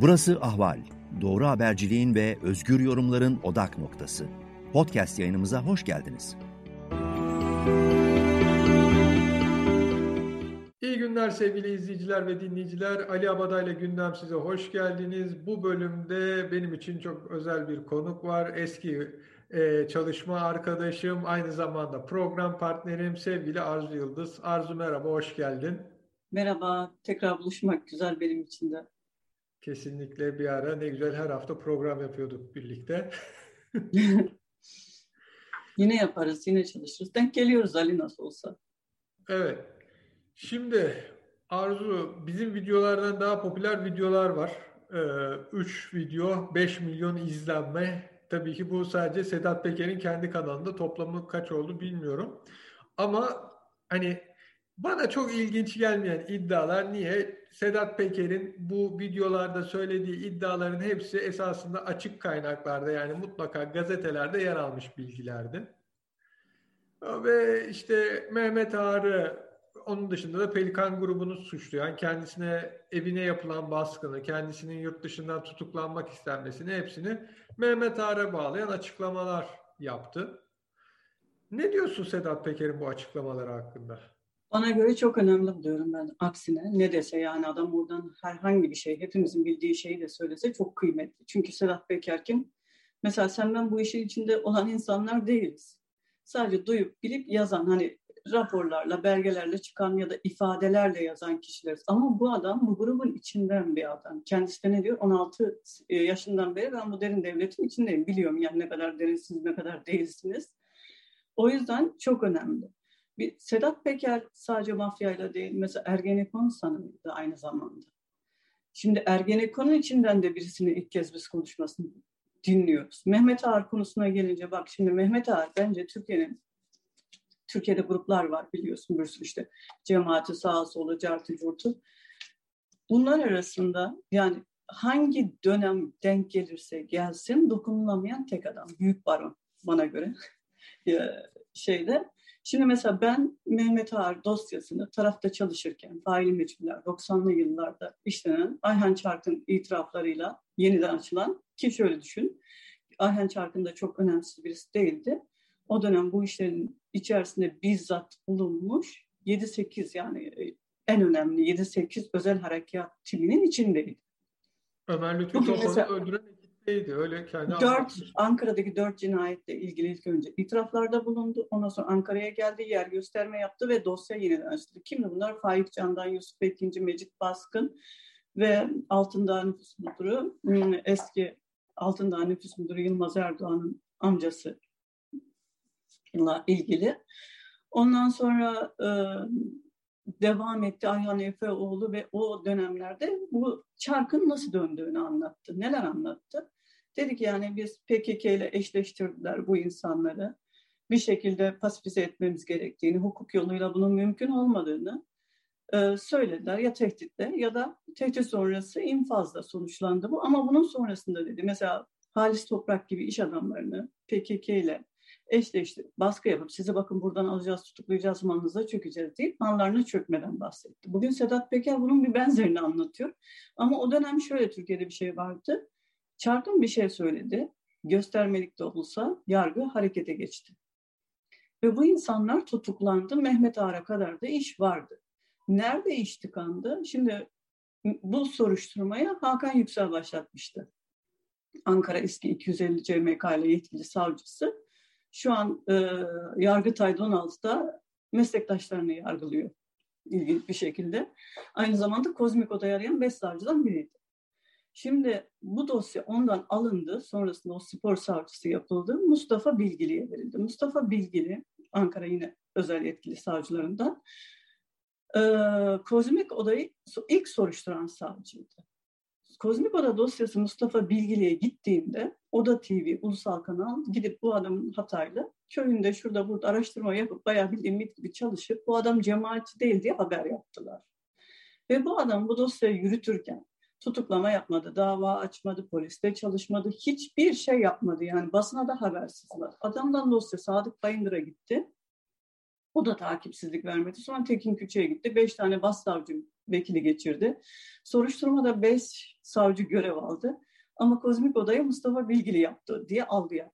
Burası Ahval. Doğru haberciliğin ve özgür yorumların odak noktası. Podcast yayınımıza hoş geldiniz. İyi günler sevgili izleyiciler ve dinleyiciler. Ali Abada ile gündem size hoş geldiniz. Bu bölümde benim için çok özel bir konuk var. Eski e, çalışma arkadaşım, aynı zamanda program partnerim sevgili Arzu Yıldız. Arzu merhaba, hoş geldin. Merhaba, tekrar buluşmak güzel benim için de. Kesinlikle bir ara ne güzel her hafta program yapıyorduk birlikte. yine yaparız, yine çalışırız. Denk geliyoruz Ali nasıl olsa. Evet. Şimdi Arzu bizim videolardan daha popüler videolar var. 3 ee, video 5 milyon izlenme. Tabii ki bu sadece Sedat Peker'in kendi kanalında toplamı kaç oldu bilmiyorum. Ama hani bana çok ilginç gelmeyen iddialar niye? Sedat Peker'in bu videolarda söylediği iddiaların hepsi esasında açık kaynaklarda yani mutlaka gazetelerde yer almış bilgilerdi. Ve işte Mehmet Ağrı onun dışında da Pelikan grubunu suçlayan, kendisine evine yapılan baskını, kendisinin yurt dışından tutuklanmak istenmesini hepsini Mehmet Ağar'a bağlayan açıklamalar yaptı. Ne diyorsun Sedat Peker'in bu açıklamaları hakkında? Bana göre çok önemli buluyorum ben. Aksine ne dese yani adam buradan herhangi bir şey, hepimizin bildiği şeyi de söylese çok kıymetli. Çünkü Sedat Peker kim? Mesela sen ben bu işin içinde olan insanlar değiliz. Sadece duyup bilip yazan hani raporlarla, belgelerle çıkan ya da ifadelerle yazan kişileriz. Ama bu adam bu grubun içinden bir adam. Kendisi de ne diyor? 16 e, yaşından beri ben bu derin devletin içindeyim. Biliyorum yani ne kadar derinsiniz, ne kadar değilsiniz. O yüzden çok önemli. Bir, Sedat Peker sadece mafyayla değil, mesela Ergenekon sanımıydı aynı zamanda. Şimdi Ergenekon'un içinden de birisini ilk kez biz konuşmasını dinliyoruz. Mehmet Ağar konusuna gelince bak şimdi Mehmet Ağar bence Türkiye'nin Türkiye'de gruplar var biliyorsun bir sürü işte cemaati sağa sola cartı curtu. Bunlar arasında yani hangi dönem denk gelirse gelsin dokunulamayan tek adam. Büyük baron bana göre şeyde. Şimdi mesela ben Mehmet Ağar dosyasını tarafta çalışırken faili meçhuller 90'lı yıllarda işlenen Ayhan Çark'ın itiraflarıyla yeniden açılan ki şöyle düşün Ayhan Çark'ın da çok önemsiz birisi değildi. O dönem bu işlerin içerisinde bizzat bulunmuş 7-8 yani e, en önemli 7-8 özel harekat timinin içindeydi. Ömer Lütfü Topal'ı öldüren ekipteydi. Öyle kendi 4, Ankara'daki dört cinayetle ilgili ilk önce itiraflarda bulundu. Ondan sonra Ankara'ya geldi, yer gösterme yaptı ve dosya yeniden açtı. Kimdi bunlar? Faik Candan, Yusuf Ekinci, Mecit Baskın ve Altındağ Nüfus Müdürü, hmm, eski Altındağ Nüfus Müdürü Yılmaz Erdoğan'ın amcası ilgili. Ondan sonra e, devam etti Ayhan Efeoğlu ve o dönemlerde bu çarkın nasıl döndüğünü anlattı. Neler anlattı? Dedi ki yani biz PKK ile eşleştirdiler bu insanları. Bir şekilde pasifize etmemiz gerektiğini, hukuk yoluyla bunun mümkün olmadığını e, söylediler. Ya tehditle ya da tehdit sonrası infazla sonuçlandı bu. Ama bunun sonrasında dedi mesela Halis Toprak gibi iş adamlarını PKK ile eşleşti, baskı yapıp sizi bakın buradan alacağız, tutuklayacağız, malınıza çökeceğiz deyip mallarına çökmeden bahsetti. Bugün Sedat Peker bunun bir benzerini anlatıyor. Ama o dönem şöyle Türkiye'de bir şey vardı. Çarkın bir şey söyledi. Göstermelik de olsa yargı harekete geçti. Ve bu insanlar tutuklandı. Mehmet Ağar'a kadar da iş vardı. Nerede iş tıkandı? Şimdi bu soruşturmaya Hakan Yüksel başlatmıştı. Ankara eski 250 CMK ile yetkili savcısı şu an e, Yargıtay'da 16'da meslektaşlarını yargılıyor ilginç bir şekilde. Aynı zamanda Kozmiko'da yarayan beş savcıdan biriydi. Şimdi bu dosya ondan alındı. Sonrasında o spor savcısı yapıldı. Mustafa Bilgili'ye verildi. Mustafa Bilgili, Ankara yine özel yetkili savcılarından, e, Kozmik odayı ilk soruşturan savcıydı. Kozmik Oda dosyası Mustafa Bilgili'ye gittiğimde Oda TV, ulusal kanal gidip bu adamın Hataylı köyünde şurada burada araştırma yapıp bayağı bildiğim mit gibi çalışıp bu adam cemaatçi değil diye haber yaptılar. Ve bu adam bu dosyayı yürütürken tutuklama yapmadı, dava açmadı, poliste çalışmadı, hiçbir şey yapmadı. Yani basına da habersizler. Adamdan dosya Sadık Bayındır'a gitti. O da takipsizlik vermedi. Sonra Tekin Küçük'e gitti. Beş tane bas savcı vekili geçirdi. Soruşturmada beş savcı görev aldı. Ama kozmik odayı Mustafa Bilgili yaptı diye algı.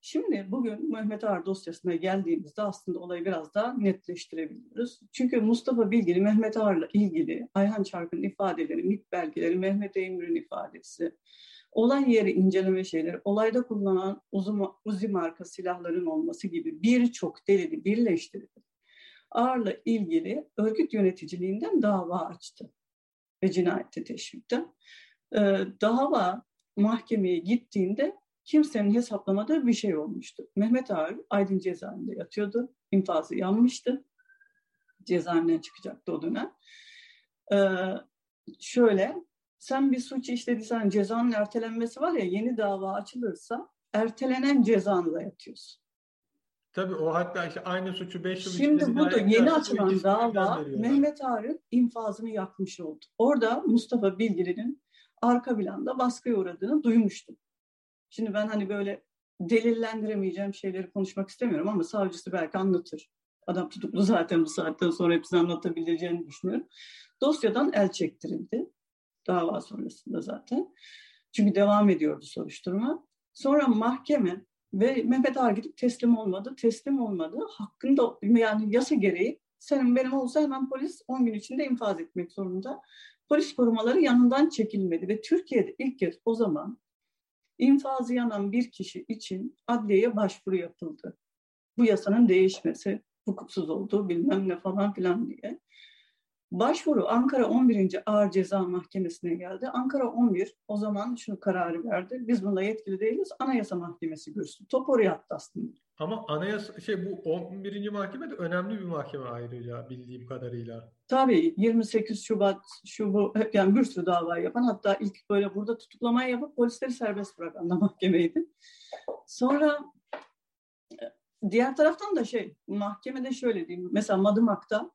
Şimdi bugün Mehmet Ağar dosyasına geldiğimizde aslında olayı biraz daha netleştirebiliyoruz. Çünkü Mustafa Bilgili, Mehmet Ağar'la ilgili Ayhan Çark'ın ifadeleri, MİT belgeleri, Mehmet Eymür'ün ifadesi, olay yeri inceleme şeyleri, olayda kullanılan Uzi marka silahların olması gibi birçok delili birleştirdi. Ağar'la ilgili örgüt yöneticiliğinden dava açtı ve cinayeti teşvikten. Ee, dava mahkemeye gittiğinde kimsenin hesaplamadığı bir şey olmuştu. Mehmet Ağar Aydın cezaevinde yatıyordu. İnfazı yanmıştı. Cezaevinden çıkacaktı o dönem. Ee, şöyle, sen bir suç işlediysen cezanın ertelenmesi var ya yeni dava açılırsa ertelenen cezanla yatıyorsun. Tabii o hatta işte aynı suçu 5 yıl Şimdi bu da yeni açılan dava Mehmet Ağar'ın infazını yakmış oldu. Orada Mustafa Bilgili'nin arka planda baskıya uğradığını duymuştum. Şimdi ben hani böyle delillendiremeyeceğim şeyleri konuşmak istemiyorum ama savcısı belki anlatır. Adam tutuklu zaten bu saatten sonra hepsini anlatabileceğini düşünüyorum. Dosyadan el çektirildi. Dava sonrasında zaten. Çünkü devam ediyordu soruşturma. Sonra mahkeme ve Mehmet Ağa gidip teslim olmadı. Teslim olmadı. Hakkında yani yasa gereği senin benim olsa hemen polis 10 gün içinde infaz etmek zorunda. Polis korumaları yanından çekilmedi ve Türkiye'de ilk kez o zaman infazı yanan bir kişi için adliyeye başvuru yapıldı. Bu yasanın değişmesi, hukuksuz olduğu bilmem ne falan filan diye. Başvuru Ankara 11. Ağır Ceza Mahkemesi'ne geldi. Ankara 11 o zaman şunu kararı verdi. Biz bunda yetkili değiliz. Anayasa Mahkemesi görsün. Top oraya attı aslında. Ama anayasa şey bu 11. mahkeme de önemli bir mahkeme ayrıca bildiğim kadarıyla. Tabii 28 Şubat şu bu yani bir sürü dava yapan hatta ilk böyle burada tutuklamayı yapıp polisleri serbest bırakan da mahkemeydi. Sonra e, diğer taraftan da şey mahkemede şöyle diyeyim mesela Madımak'ta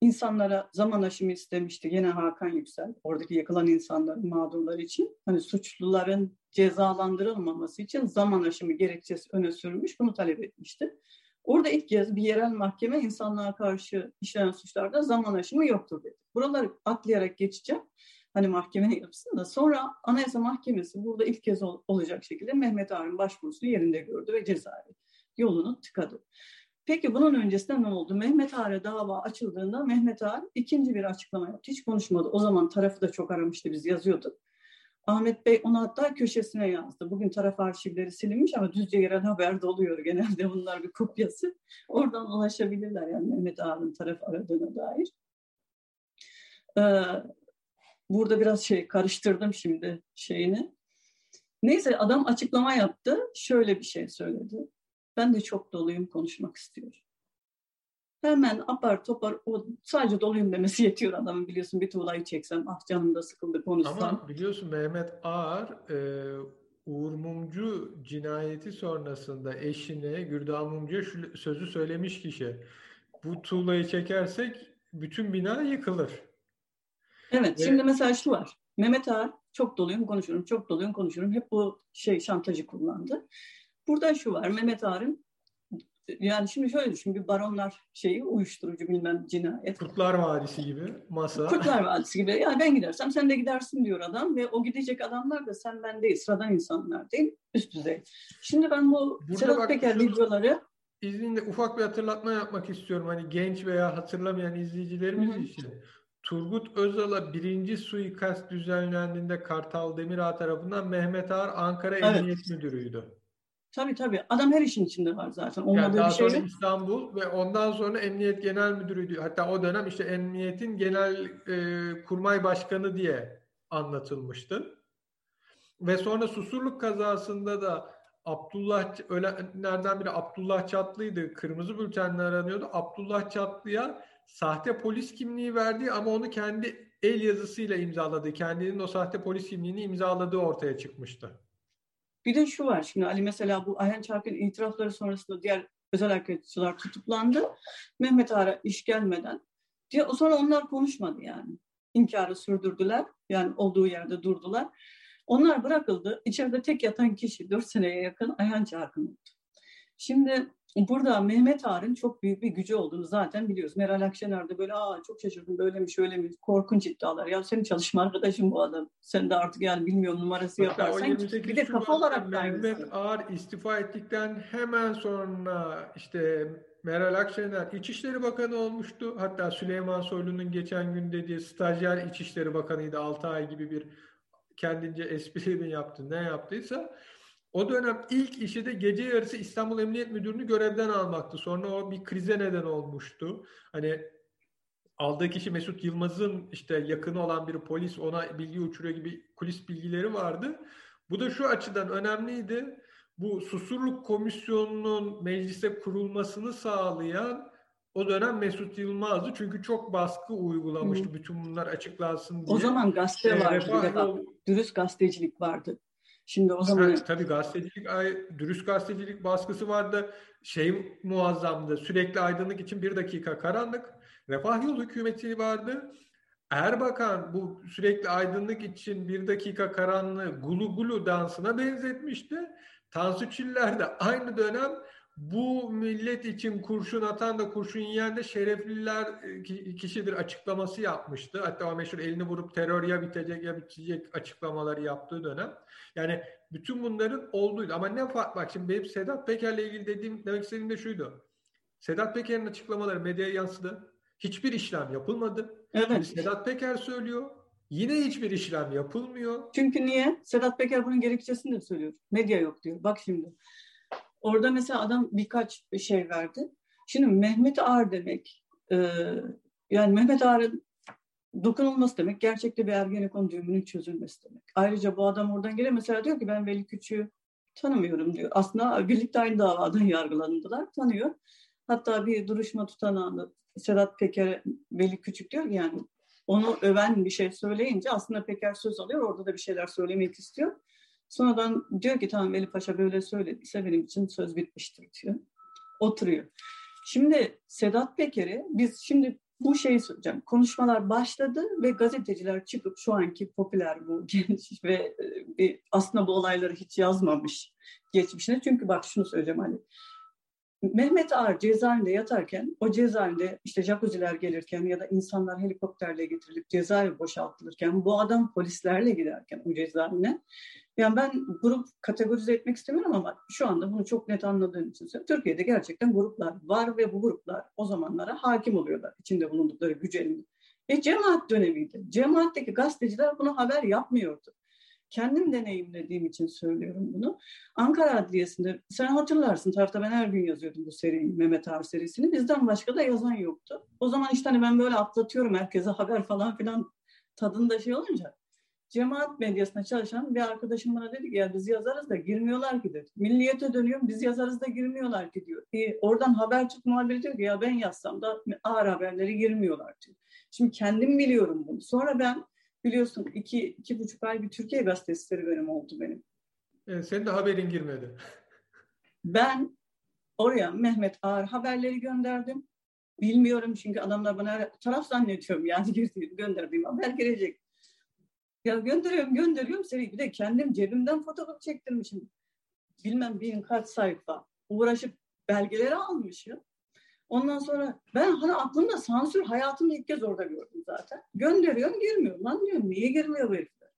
insanlara zaman aşımı istemişti gene Hakan Yüksel. Oradaki yakılan insanların mağdurlar için hani suçluların cezalandırılmaması için zaman aşımı gerekçesi öne sürmüş. Bunu talep etmişti. Orada ilk kez bir yerel mahkeme insanlığa karşı işlenen suçlarda zaman aşımı yoktur dedi. Buraları atlayarak geçeceğim. Hani mahkemenin yapısın da sonra Anayasa Mahkemesi burada ilk kez ol, olacak şekilde Mehmet Ağar'ın başvurusunu yerinde gördü ve cezaevi yolunu tıkadı. Peki bunun öncesinde ne oldu? Mehmet Ağar'a dava açıldığında Mehmet Ağar ikinci bir açıklama yaptı. Hiç konuşmadı. O zaman tarafı da çok aramıştı biz yazıyorduk. Ahmet Bey onu hatta köşesine yazdı. Bugün taraf arşivleri silinmiş ama düzce yerel haber doluyor genelde bunlar bir kopyası. Oradan ulaşabilirler yani Mehmet Ağar'ın taraf aradığına dair. Ee, burada biraz şey karıştırdım şimdi şeyini. Neyse adam açıklama yaptı. Şöyle bir şey söyledi. Ben de çok doluyum konuşmak istiyorum. Hemen apar topar o sadece doluyum demesi yetiyor adamın biliyorsun bir tuğlayı çeksem ah canım da sıkıldı konuşsam. Ama biliyorsun Mehmet Ağar e, Uğur Mumcu cinayeti sonrasında eşine Gürdağ Mumcu'ya şu sözü söylemiş kişi. Bu tuğlayı çekersek bütün bina yıkılır. Evet Ve... şimdi mesela şu var. Mehmet Ağar çok doluyum konuşurum, çok doluyum konuşurum. Hep bu şey şantajı kullandı. Burada şu var. Mehmet Ağar'ın yani şimdi şöyle düşün bir baronlar şeyi uyuşturucu bilmem cinayet. Kurtlar Vadisi gibi masa. Kurtlar Vadisi gibi. Yani ben gidersem sen de gidersin diyor adam ve o gidecek adamlar da sen ben değil sıradan insanlar değil üst düzey. Şimdi ben bu Burada Sedat Peker videoları izninle ufak bir hatırlatma yapmak istiyorum. Hani genç veya hatırlamayan izleyicilerimiz Hı-hı. için. Turgut Özal'a birinci suikast düzenlendiğinde Kartal Demirağ tarafından Mehmet Ağar Ankara evet. Emniyet Müdürü'ydü. Tabii tabii. Adam her işin içinde var zaten. Olmadığı yani daha bir şey sonra İstanbul ve ondan sonra Emniyet Genel Müdürüydü. Hatta o dönem işte Emniyet'in Genel e, Kurmay Başkanı diye anlatılmıştı. Ve sonra Susurluk kazasında da Abdullah ölenlerden biri Abdullah Çatlı'ydı. Kırmızı bültenle aranıyordu. Abdullah Çatlı'ya sahte polis kimliği verdi ama onu kendi el yazısıyla imzaladı. Kendinin o sahte polis kimliğini imzaladığı ortaya çıkmıştı. Bir de şu var şimdi Ali mesela bu Ayhan Çark'ın itirafları sonrasında diğer özel harekatçılar tutuklandı. Mehmet Ağar'a iş gelmeden. Diye, sonra onlar konuşmadı yani. İnkarı sürdürdüler. Yani olduğu yerde durdular. Onlar bırakıldı. İçeride tek yatan kişi dört seneye yakın Ayhan Çarkın. Şimdi burada Mehmet Ağar'ın çok büyük bir gücü olduğunu zaten biliyoruz. Meral Akşener de böyle aa çok şaşırdım böyle mi şöyle mi korkunç iddialar. Ya senin çalışma arkadaşın bu adam. Sen de artık yani bilmiyorum numarası Hatta yaparsan bir de kafa olarak Mehmet Ağar istifa ettikten hemen sonra işte Meral Akşener İçişleri Bakanı olmuştu. Hatta Süleyman Soylu'nun geçen gün dediği stajyer İçişleri Bakanı'ydı 6 ay gibi bir kendince espri mi yaptı ne yaptıysa. O dönem ilk işi de gece yarısı İstanbul Emniyet Müdürünü görevden almaktı. Sonra o bir krize neden olmuştu. Hani aldığı kişi Mesut Yılmaz'ın işte yakını olan bir polis ona bilgi uçuruyor gibi kulis bilgileri vardı. Bu da şu açıdan önemliydi. Bu Susurluk Komisyonu'nun meclise kurulmasını sağlayan o dönem Mesut Yılmaz'dı. Çünkü çok baskı uygulamıştı. Hı. Bütün bunlar açıklansın diye. O zaman gazete ee, vardı. Refah, dürüst gazetecilik vardı. Şimdi o zaman... Evet, tabii gazetecilik, dürüst gazetecilik baskısı vardı. Şey muazzamdı. Sürekli aydınlık için bir dakika karanlık. Refah yolu hükümeti vardı. Erbakan bu sürekli aydınlık için bir dakika karanlığı gulu gulu dansına benzetmişti. Tansu Çiller de aynı dönem bu millet için kurşun atan da kurşun yiyen de şerefliler e, kişidir açıklaması yapmıştı. Hatta o meşhur elini vurup terör ya bitecek ya bitecek açıklamaları yaptığı dönem. Yani bütün bunların olduğuydu. Ama ne fark bak şimdi benim Sedat Peker'le ilgili dediğim demek istediğim de şuydu. Sedat Peker'in açıklamaları medyaya yansıdı. Hiçbir işlem yapılmadı. Evet. Sedat Peker söylüyor. Yine hiçbir işlem yapılmıyor. Çünkü niye? Sedat Peker bunun gerekçesini de söylüyor. Medya yok diyor. Bak şimdi. Orada mesela adam birkaç şey verdi. Şimdi Mehmet Ağar demek, e, yani Mehmet Ağar'ın dokunulması demek, gerçekte bir Ergenekon düğümünün çözülmesi demek. Ayrıca bu adam oradan geliyor mesela diyor ki ben Veli Küçük'ü tanımıyorum diyor. Aslında birlikte aynı davadan yargılandılar, tanıyor. Hatta bir duruşma tutanağında Sedat Peker Veli Küçük diyor ki yani onu öven bir şey söyleyince aslında Peker söz alıyor. Orada da bir şeyler söylemek istiyor. Sonradan diyor ki tamam Veli Paşa böyle söylediyse benim için söz bitmiştir diyor. Oturuyor. Şimdi Sedat Peker'i biz şimdi bu şeyi söyleyeceğim. Konuşmalar başladı ve gazeteciler çıkıp şu anki popüler bu genç ve e, aslında bu olayları hiç yazmamış geçmişine. Çünkü bak şunu söyleyeceğim hani Mehmet Ağar cezaevinde yatarken, o cezaevinde işte jacuzziler gelirken ya da insanlar helikopterle getirilip cezaevi boşaltılırken, bu adam polislerle giderken o cezaevine, yani ben grup kategorize etmek istemiyorum ama şu anda bunu çok net anladığım için söylüyorum. Türkiye'de gerçekten gruplar var ve bu gruplar o zamanlara hakim oluyorlar içinde bulundukları güç elinde. E cemaat dönemiydi. Cemaatteki gazeteciler bunu haber yapmıyordu kendim deneyimlediğim için söylüyorum bunu. Ankara Adliyesi'nde sen hatırlarsın tarafta ben her gün yazıyordum bu seriyi Mehmet Ağar serisini. Bizden başka da yazan yoktu. O zaman işte hani ben böyle atlatıyorum herkese haber falan filan tadında şey olunca cemaat medyasında çalışan bir arkadaşım bana dedi ki ya biz yazarız da girmiyorlar ki dedi. Milliyete dönüyorum biz yazarız da girmiyorlar ki diyor. E, oradan Habertürk muhabiri diyor ki ya ben yazsam da ağır haberleri girmiyorlar diyor. Şimdi kendim biliyorum bunu. Sonra ben biliyorsun iki, iki buçuk ay bir Türkiye gazetesi serüvenim oldu benim. Evet, senin de haberin girmedi. Ben oraya Mehmet Ağar haberleri gönderdim. Bilmiyorum çünkü adamlar bana taraf zannediyorum yani girdiğim, gönderdiğim haber gelecek. Ya gönderiyorum gönderiyorum seni bir de kendim cebimden fotoğraf çektirmişim. Bilmem bin kaç sayfa uğraşıp belgeleri almışım. Ondan sonra ben hani aklımda sansür hayatımda ilk kez orada gördüm zaten. Gönderiyorum girmiyor. Lan diyorum niye girmiyor bu herifler?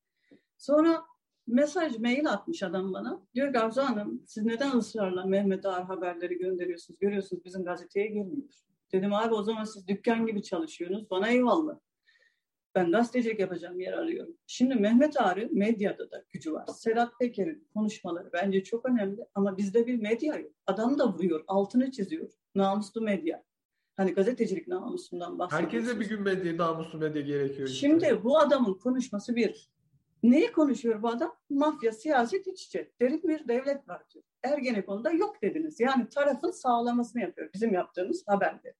Sonra mesaj, mail atmış adam bana. Diyor Arzu Hanım siz neden ısrarla Mehmet Ağar haberleri gönderiyorsunuz? Görüyorsunuz bizim gazeteye girmiyor. Dedim abi o zaman siz dükkan gibi çalışıyorsunuz. Bana eyvallah. Ben gazetecilik yapacağım yer arıyorum. Şimdi Mehmet Ağrı medyada da gücü var. Sedat Peker'in konuşmaları bence çok önemli ama bizde bir medya yok. Adam da vuruyor, altını çiziyor namuslu medya. Hani gazetecilik namusundan bahsediyoruz. Herkese bir gün medya, namuslu medya gerekiyor. Işte. Şimdi bu adamın konuşması bir. Neyi konuşuyor bu adam? Mafya, siyaset iç içe. Derin bir devlet var diyor. Ergenekon'da yok dediniz. Yani tarafın sağlamasını yapıyor. Bizim yaptığımız haberde.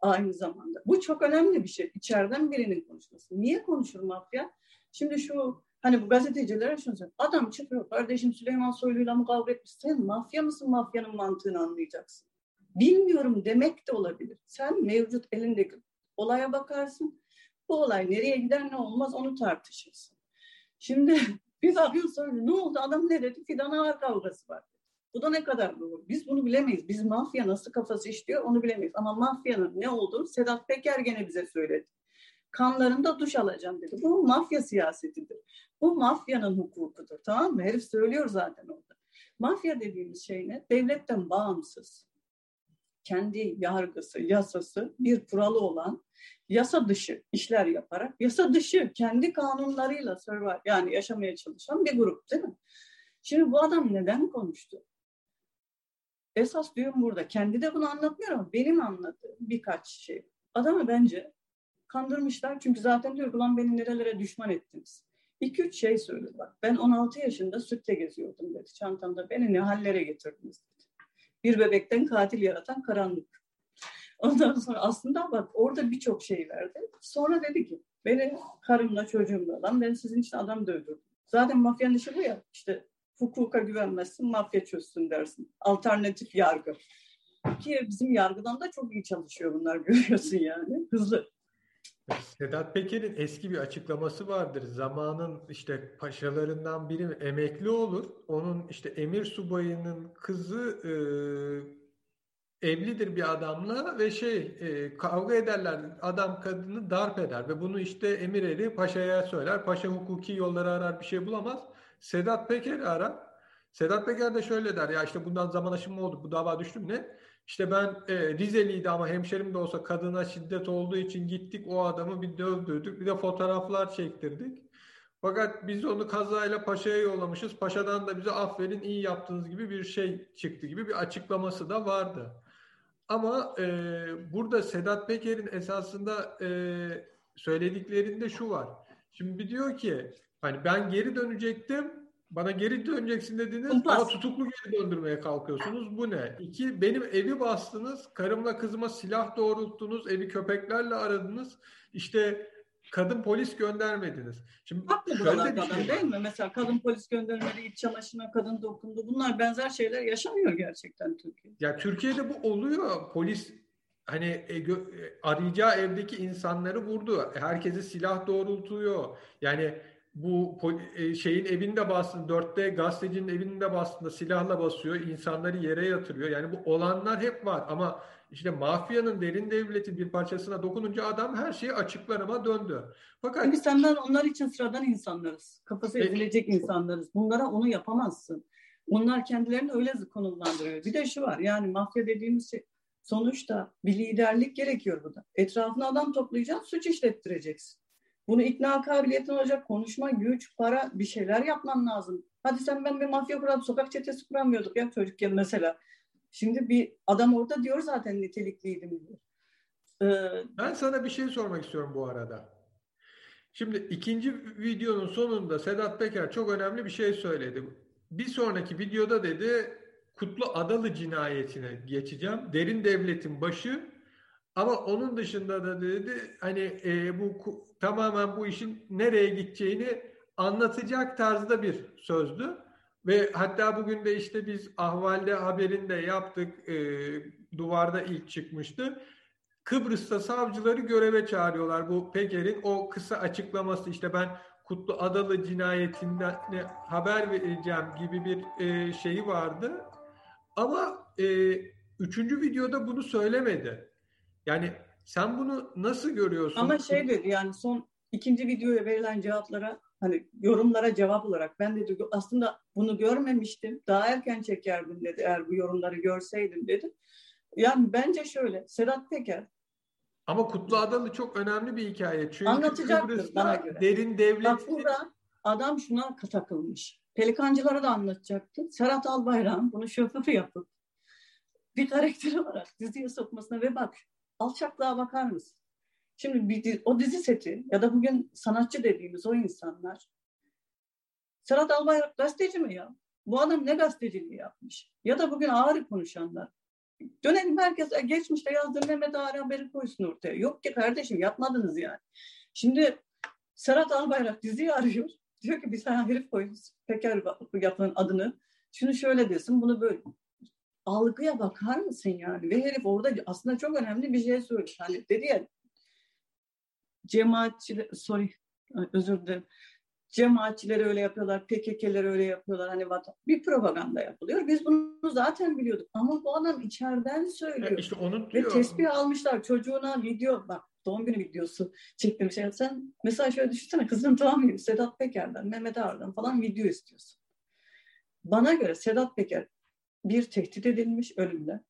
Aynı zamanda. Bu çok önemli bir şey. İçeriden birinin konuşması. Niye konuşur mafya? Şimdi şu hani bu gazetecilere şunu söylüyor. Adam çıkıyor. Kardeşim Süleyman Soylu'yla mı kavga etmiş? Sen mafya mısın? Mafyanın mantığını anlayacaksın bilmiyorum demek de olabilir. Sen mevcut elindeki olaya bakarsın. Bu olay nereye gider ne olmaz onu tartışırsın. Şimdi bir bakıyorsun sonra ne oldu adam ne dedi? Fidan ağır kavgası var. Bu da ne kadar doğru? Biz bunu bilemeyiz. Biz mafya nasıl kafası işliyor onu bilemeyiz. Ama mafyanın ne olduğunu Sedat Peker gene bize söyledi. Kanlarında duş alacağım dedi. Bu mafya siyasetidir. Bu mafyanın hukukudur. Tamam mı? Herif söylüyor zaten orada. Mafya dediğimiz şey ne? Devletten bağımsız. Kendi yargısı, yasası, bir kuralı olan yasa dışı işler yaparak, yasa dışı kendi kanunlarıyla survive, yani yaşamaya çalışan bir grup değil mi? Şimdi bu adam neden konuştu? Esas diyorum burada. Kendi de bunu anlatmıyor ama benim anladığım birkaç şey. Adamı bence kandırmışlar. Çünkü zaten diyor ulan beni nerelere düşman ettiniz. İki üç şey söyledi bak. Ben 16 yaşında sütle geziyordum dedi. Çantamda beni ne hallere getirdiniz dedi. Bir bebekten katil yaratan karanlık. Ondan sonra aslında bak orada birçok şey verdi. Sonra dedi ki beni karımla çocuğumla lan ben sizin için adam dövdürdüm. Zaten mafyanın işi bu ya. İşte hukuka güvenmezsin, mafya çözsün dersin. Alternatif yargı. Ki bizim yargıdan da çok iyi çalışıyor bunlar görüyorsun yani. Hızlı. Sedat Peker'in eski bir açıklaması vardır. Zamanın işte paşalarından biri emekli olur. Onun işte emir subayının kızı e, evlidir bir adamla ve şey e, kavga ederler. Adam kadını darp eder ve bunu işte emir eri paşaya söyler. Paşa hukuki yolları arar bir şey bulamaz. Sedat Peker arar. Sedat Peker de şöyle der ya işte bundan zaman aşımı oldu bu dava düştü mü ne? İşte ben e, Rizeliydi ama hemşerim de olsa kadına şiddet olduğu için gittik o adamı bir dövdürdük. Bir de fotoğraflar çektirdik. Fakat biz onu kazayla paşaya yollamışız. Paşadan da bize aferin iyi yaptığınız gibi bir şey çıktı gibi bir açıklaması da vardı. Ama e, burada Sedat Peker'in esasında e, söylediklerinde şu var. Şimdi diyor ki hani ben geri dönecektim bana geri döneceksin dediniz Kumpas. ama tutuklu geri döndürmeye kalkıyorsunuz. Bu ne? İki, benim evi bastınız. Karımla kızıma silah doğrulttunuz. Evi köpeklerle aradınız. İşte kadın polis göndermediniz. Şimdi Haklı şöyle bir şey değil mi? Mesela kadın polis göndermedi, iç çamaşırına kadın dokundu. Bunlar benzer şeyler yaşanıyor gerçekten Türkiye'de. Ya Türkiye'de bu oluyor. Polis hani e, e, arayacağı evdeki insanları vurdu. Herkese silah doğrultuyor. Yani bu e, şeyin evinde bastın, dörtte gazetecinin evinde bastığında silahla basıyor, insanları yere yatırıyor. Yani bu olanlar hep var ama işte mafyanın derin devleti bir parçasına dokununca adam her şeyi açıklar ama döndü. Fakat biz senden onlar için sıradan insanlarız. Kafası ezilecek insanlarız. Bunlara onu yapamazsın. Onlar kendilerini öyle konumlandırıyor. Bir de şu var yani mafya dediğimiz şey sonuçta bir liderlik gerekiyor burada. Etrafına adam toplayacaksın, suç işlettireceksin. Bunu ikna kabiliyetin olacak, konuşma, güç, para bir şeyler yapman lazım. Hadi sen ben bir mafya kuran, sokak çetesi kuramıyorduk ya çocukken mesela. Şimdi bir adam orada diyor zaten nitelikliydim diyor. Ee, ben sana bir şey sormak istiyorum bu arada. Şimdi ikinci videonun sonunda Sedat Peker çok önemli bir şey söyledi. Bir sonraki videoda dedi Kutlu Adalı cinayetine geçeceğim. Derin devletin başı ama onun dışında da dedi hani e, bu tamamen bu işin nereye gideceğini anlatacak tarzda bir sözdü. Ve hatta bugün de işte biz ahvalde haberinde yaptık. E, duvarda ilk çıkmıştı. Kıbrıs'ta savcıları göreve çağırıyorlar. Bu Peker'in o kısa açıklaması işte ben Kutlu Adalı cinayetinden haber vereceğim gibi bir e, şeyi vardı. Ama e, üçüncü videoda bunu söylemedi. Yani sen bunu nasıl görüyorsun? Ama şey dedi yani son ikinci videoya verilen cevaplara hani yorumlara cevap olarak ben dedi aslında bunu görmemiştim. Daha erken çekerdim dedi eğer bu yorumları görseydim dedi. Yani bence şöyle Sedat Peker ama Kutlu Adalı çok önemli bir hikaye. Çünkü Anlatacaktır bana göre. Derin devlet. Bak burada adam şuna takılmış. Pelikancılara da anlatacaktı. Serhat Albayrak'ın bunu şoförü yapıp bir karakter olarak diziye sokmasına ve bak alçaklığa bakar mısın? Şimdi bir, o dizi seti ya da bugün sanatçı dediğimiz o insanlar Serhat Albayrak gazeteci mi ya? Bu adam ne gazeteciliği yapmış? Ya da bugün ağır konuşanlar. Dönelim herkes e, geçmişte yazdığı Mehmet Ağar haberi koysun ortaya. Yok ki kardeşim yapmadınız yani. Şimdi Serhat Albayrak diziyi arıyor. Diyor ki bir tane herif koyuz. Peker yapın adını. Şunu şöyle desin, bunu böyle algıya bakar mısın yani? Ve herif orada aslında çok önemli bir şey söyledi. Hani dedi ya cemaatçi, sorry özür dilerim. Cemaatçileri öyle yapıyorlar, PKK'leri öyle yapıyorlar. Hani bir propaganda yapılıyor. Biz bunu zaten biliyorduk. Ama bu adam içeriden söylüyor. İşte onu diyor. Ve tespih almışlar çocuğuna video, bak doğum günü videosu çektim. Şey. Sen mesela şöyle düşünsene kızın doğum günü Sedat Peker'den, Mehmet Ağar'dan falan video istiyorsun. Bana göre Sedat Peker bir tehdit edilmiş ölümle.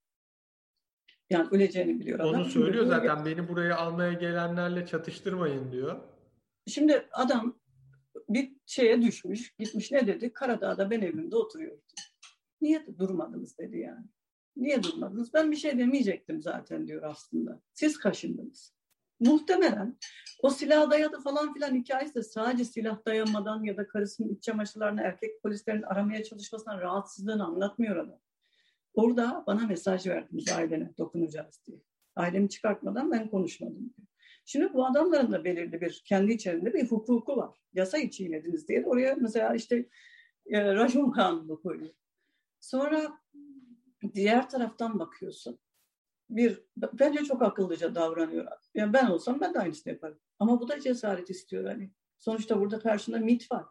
Yani öleceğini biliyor adam. Onu söylüyor Şimdi zaten. Beni buraya almaya gelenlerle çatıştırmayın diyor. Şimdi adam bir şeye düşmüş. Gitmiş ne dedi? Karadağ'da ben evimde oturuyordum. Niye durmadınız dedi yani. Niye durmadınız? Ben bir şey demeyecektim zaten diyor aslında. Siz kaşındınız. Muhtemelen o silah dayadı falan filan hikayesi de sadece silah dayanmadan ya da karısının iç çamaşırlarını erkek polislerin aramaya çalışmasından rahatsızlığını anlatmıyor adam. Orada bana mesaj verdiniz ailene dokunacağız diye. Ailemi çıkartmadan ben konuşmadım diyor. Şimdi bu adamların da belirli bir kendi içerisinde bir hukuku var. Yasa çiğnediniz diye oraya mesela işte e, racon kanunu koyuyor. Sonra diğer taraftan bakıyorsun. Bir, bence çok akıllıca davranıyor. Yani ben olsam ben de aynısını yaparım. Ama bu da cesaret istiyor hani. Sonuçta burada karşında MIT var.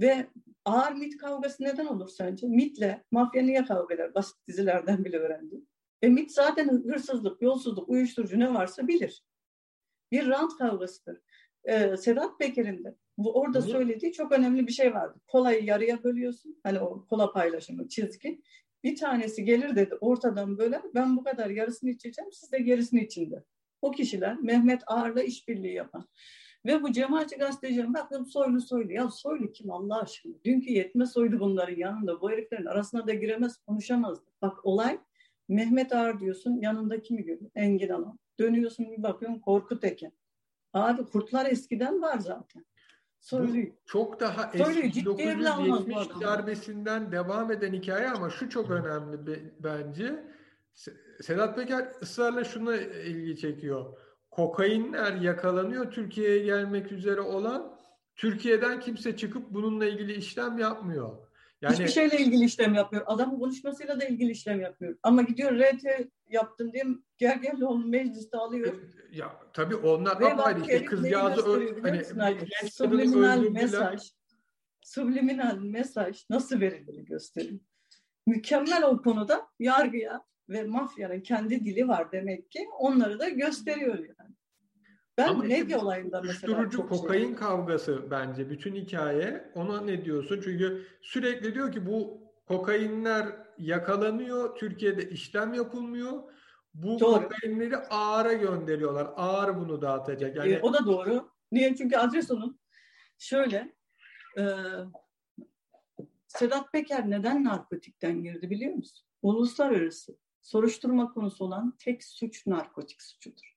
Ve ağır MIT kavgası neden olur sence? MIT'le mafya niye kavga eder? Basit dizilerden bile öğrendim. E MIT zaten hırsızlık, yolsuzluk, uyuşturucu ne varsa bilir. Bir rant kavgasıdır. Ee, Sedat Peker'in de bu orada Hı. söylediği çok önemli bir şey vardı. Kolayı yarıya bölüyorsun. Hani o kola paylaşımı, çizgi. Bir tanesi gelir dedi ortadan böyle ben bu kadar yarısını içeceğim siz de gerisini içinde. O kişiler Mehmet Ağar'la işbirliği yapan. Ve bu cemaatçi gazetecilerin bakın soylu soylu. Ya soylu kim Allah aşkına? Dünkü yetme soydu bunların yanında. Bu heriflerin arasına da giremez konuşamazdı. Bak olay Mehmet Ağar diyorsun yanında kimi görüyor? Engin Alan. Dönüyorsun bir bakıyorsun Korkut Eken. Abi kurtlar eskiden var zaten. Soylu'yu. Çok daha eski 1970 darbesinden devam eden hikaye ama şu çok önemli bence. Sedat Peker ısrarla şuna ilgi çekiyor. Kokainler yakalanıyor Türkiye'ye gelmek üzere olan Türkiye'den kimse çıkıp bununla ilgili işlem yapmıyor. Yani, Hiçbir şeyle ilgili işlem yapmıyor. Adamın konuşmasıyla da ilgili işlem yapmıyor. Ama gidiyor RT yaptım diye gel gel onu mecliste alıyor. Ya tabii onlar Ve apayrı işte kızcağızı öl hani subliminal mesaj subliminal mesaj nasıl verilir gösterin. Mükemmel o konuda yargıya ve mafyanın kendi dili var demek ki onları da gösteriyor yani. Ben Ama medya olayında mesela çok şey kokain şey kavgası bence bütün hikaye. Ona ne diyorsun? Çünkü sürekli diyor ki bu kokainler yakalanıyor, Türkiye'de işlem yapılmıyor. Bu doğru. kokainleri ağıra gönderiyorlar. Ağır bunu dağıtacak. Yani... E, o da doğru. Niye? Çünkü adres onun. Şöyle, e, Sedat Peker neden narkotikten girdi biliyor musun? Uluslararası soruşturma konusu olan tek suç narkotik suçudur.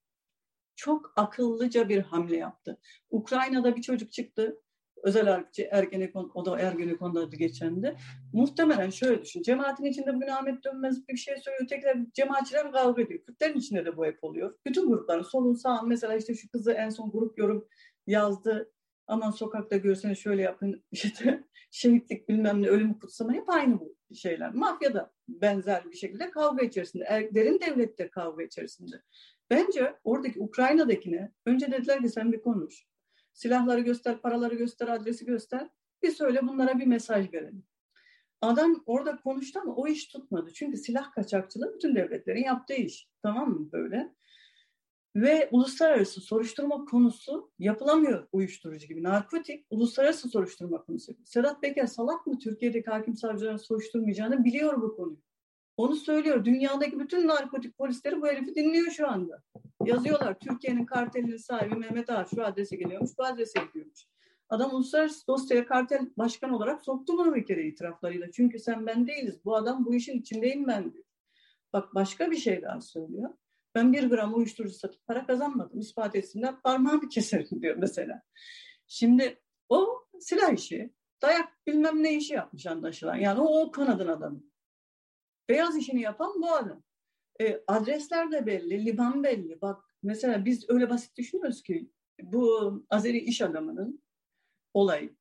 Çok akıllıca bir hamle yaptı. Ukrayna'da bir çocuk çıktı. Özel harpçi Ergenekon, o da Ergenekon'da adı geçendi. Muhtemelen şöyle düşün. Cemaatin içinde bugün Ahmet Dönmez bir şey söylüyor. Tekrar cemaatçiler kavga ediyor. Kürtlerin içinde de bu hep oluyor. Bütün grupların solun sağın mesela işte şu kızı en son grup yorum yazdı. Aman sokakta görseniz şöyle yapın. İşte şehitlik bilmem ne ölümü kutsama hep aynı bu şeyler. Mafya da benzer bir şekilde kavga içerisinde. Er, derin devlette kavga içerisinde. Bence oradaki Ukrayna'dakine önce dediler ki sen bir konuş. Silahları göster, paraları göster, adresi göster. Bir söyle bunlara bir mesaj verelim. Adam orada konuştu ama o iş tutmadı. Çünkü silah kaçakçılığı bütün devletlerin yaptığı iş. Tamam mı böyle? Ve uluslararası soruşturma konusu yapılamıyor uyuşturucu gibi. Narkotik uluslararası soruşturma konusu. Sedat Peker salak mı Türkiye'deki hakim savcıların soruşturmayacağını biliyor bu konuyu. Onu söylüyor. Dünyadaki bütün narkotik polisleri bu herifi dinliyor şu anda. Yazıyorlar. Türkiye'nin kartelinin sahibi Mehmet Ağar şu adrese geliyormuş, bu adrese gidiyormuş. Adam uluslararası dosyaya kartel başkan olarak soktu bunu bir kere itiraflarıyla. Çünkü sen ben değiliz. Bu adam bu işin içindeyim ben diyor. Bak başka bir şey daha söylüyor. Ben bir gram uyuşturucu satıp para kazanmadım. İspat etsinler parmağımı keserim diyor mesela. Şimdi o silah işi, dayak bilmem ne işi yapmış anlaşılan. Yani o, o kanadın adamı. Beyaz işini yapan bu adam. E, adresler de belli, liman belli. Bak mesela biz öyle basit düşünüyoruz ki bu Azeri iş adamının olayı.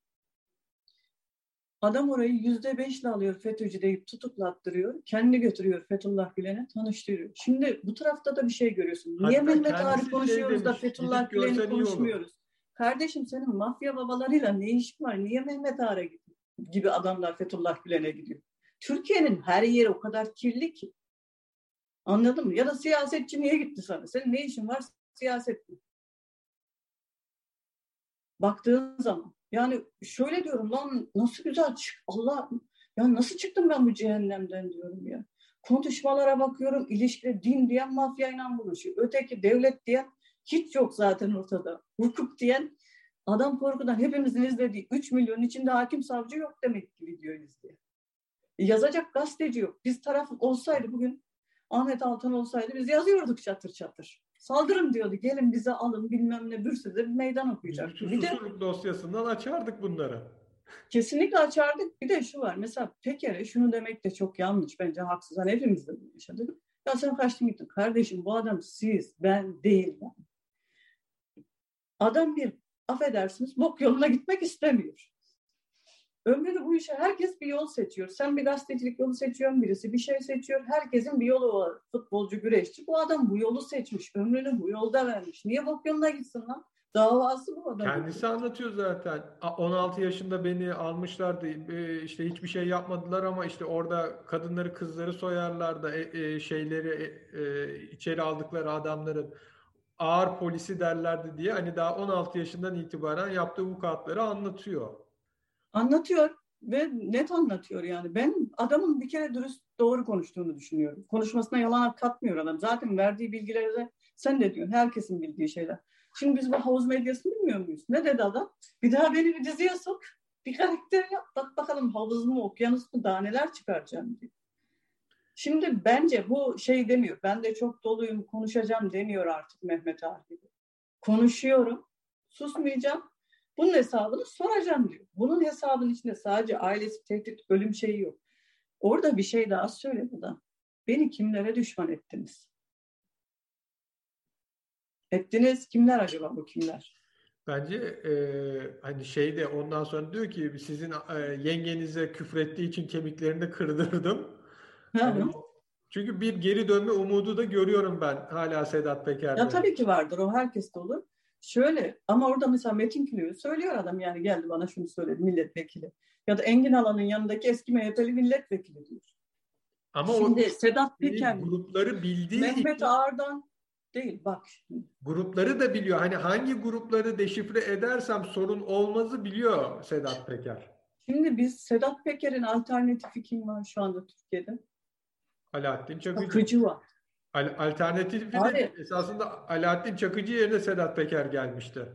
Adam orayı yüzde beşle alıyor FETÖ'cü deyip tutuklattırıyor. Kendi götürüyor Fethullah Gülen'e tanıştırıyor. Şimdi bu tarafta da bir şey görüyorsun. Niye Hatta Mehmet konuşuyoruz şey demiş, da Fethullah Gülen'i konuşmuyoruz? Kardeşim senin mafya babalarıyla ne iş var? Niye Mehmet Ağar'a gibi adamlar Fethullah Gülen'e gidiyor? Türkiye'nin her yeri o kadar kirli ki. Anladın mı? Ya da siyasetçi niye gitti sana? Senin ne işin var siyaset mi? Baktığın zaman. Yani şöyle diyorum lan nasıl güzel çık Allah ya nasıl çıktım ben bu cehennemden diyorum ya. Konuşmalara bakıyorum ilişkide din diyen mafyayla buluşuyor. Öteki devlet diyen hiç yok zaten ortada. Hukuk diyen adam korkudan hepimizin izlediği 3 milyon içinde hakim savcı yok demek ki video izliyor. Yazacak gazeteci yok. Biz taraf olsaydı bugün Ahmet Altan olsaydı biz yazıyorduk çatır çatır. Saldırın diyordu. Gelin bize alın bilmem ne bir sürü bir meydan okuyacak. Bir de dosyasından açardık bunları. Kesinlikle açardık. Bir de şu var. Mesela Peker'e şunu demek de çok yanlış. Bence haksız. Hani hepimiz de bunu yaşadık. Ya sen kaçtın gittin. Kardeşim bu adam siz, ben değil ben. Adam bir affedersiniz bok yoluna gitmek istemiyor. Ömrünü bu işe herkes bir yol seçiyor. Sen bir gazetecilik yolu seçiyorsun, birisi bir şey seçiyor. Herkesin bir yolu var. Futbolcu, güreşçi. Bu adam bu yolu seçmiş. Ömrünü bu yolda vermiş. Niye bok yoluna gitsin lan? Davası bu adam. Kendisi anlatıyor zaten. 16 yaşında beni almışlardı. İşte hiçbir şey yapmadılar ama işte orada kadınları kızları soyarlardı. E, e, şeyleri e, içeri aldıkları adamların ağır polisi derlerdi diye hani daha 16 yaşından itibaren yaptığı vukuatları anlatıyor. Anlatıyor ve net anlatıyor yani. Ben adamın bir kere dürüst doğru konuştuğunu düşünüyorum. Konuşmasına yalan katmıyor adam. Zaten verdiği bilgileri de sen de diyorsun. Herkesin bildiği şeyler. Şimdi biz bu havuz medyasını bilmiyor muyuz? Ne dedi adam? Bir daha beni bir diziye sok. Bir karakter yap. Bak bakalım havuz mu, okyanus mu daha neler çıkaracağım diye. Şimdi bence bu şey demiyor. Ben de çok doluyum, konuşacağım demiyor artık Mehmet Ali. Konuşuyorum, susmayacağım. Bunun hesabını soracağım diyor. Bunun hesabının içinde sadece ailesi tehdit, ölüm şeyi yok. Orada bir şey daha söyledi da. Beni kimlere düşman ettiniz? Ettiniz. Kimler acaba bu kimler? Bence e, hani şey de ondan sonra diyor ki sizin e, yengenize küfrettiği için kemiklerini kırdırdım. Yani, çünkü bir geri dönme umudu da görüyorum ben hala Sedat Peker'de. Ya tabii ki vardır. O herkes de olur. Şöyle ama orada mesela Metin Külü'yü söylüyor adam yani geldi bana şunu söyledi milletvekili. Ya da Engin Alan'ın yanındaki eski MHP'li milletvekili diyor. Ama Şimdi o Sedat Peker grupları bildiği Mehmet. Ağar'dan değil bak. Grupları da biliyor. Hani hangi grupları deşifre edersem sorun olmazı biliyor Sedat Peker. Şimdi biz Sedat Peker'in alternatifi kim var şu anda Türkiye'de? Alaaddin Çakıcı. Çakıcı var. Al alternatifi de esasında Alaaddin Çakıcı yerine Sedat Peker gelmişti.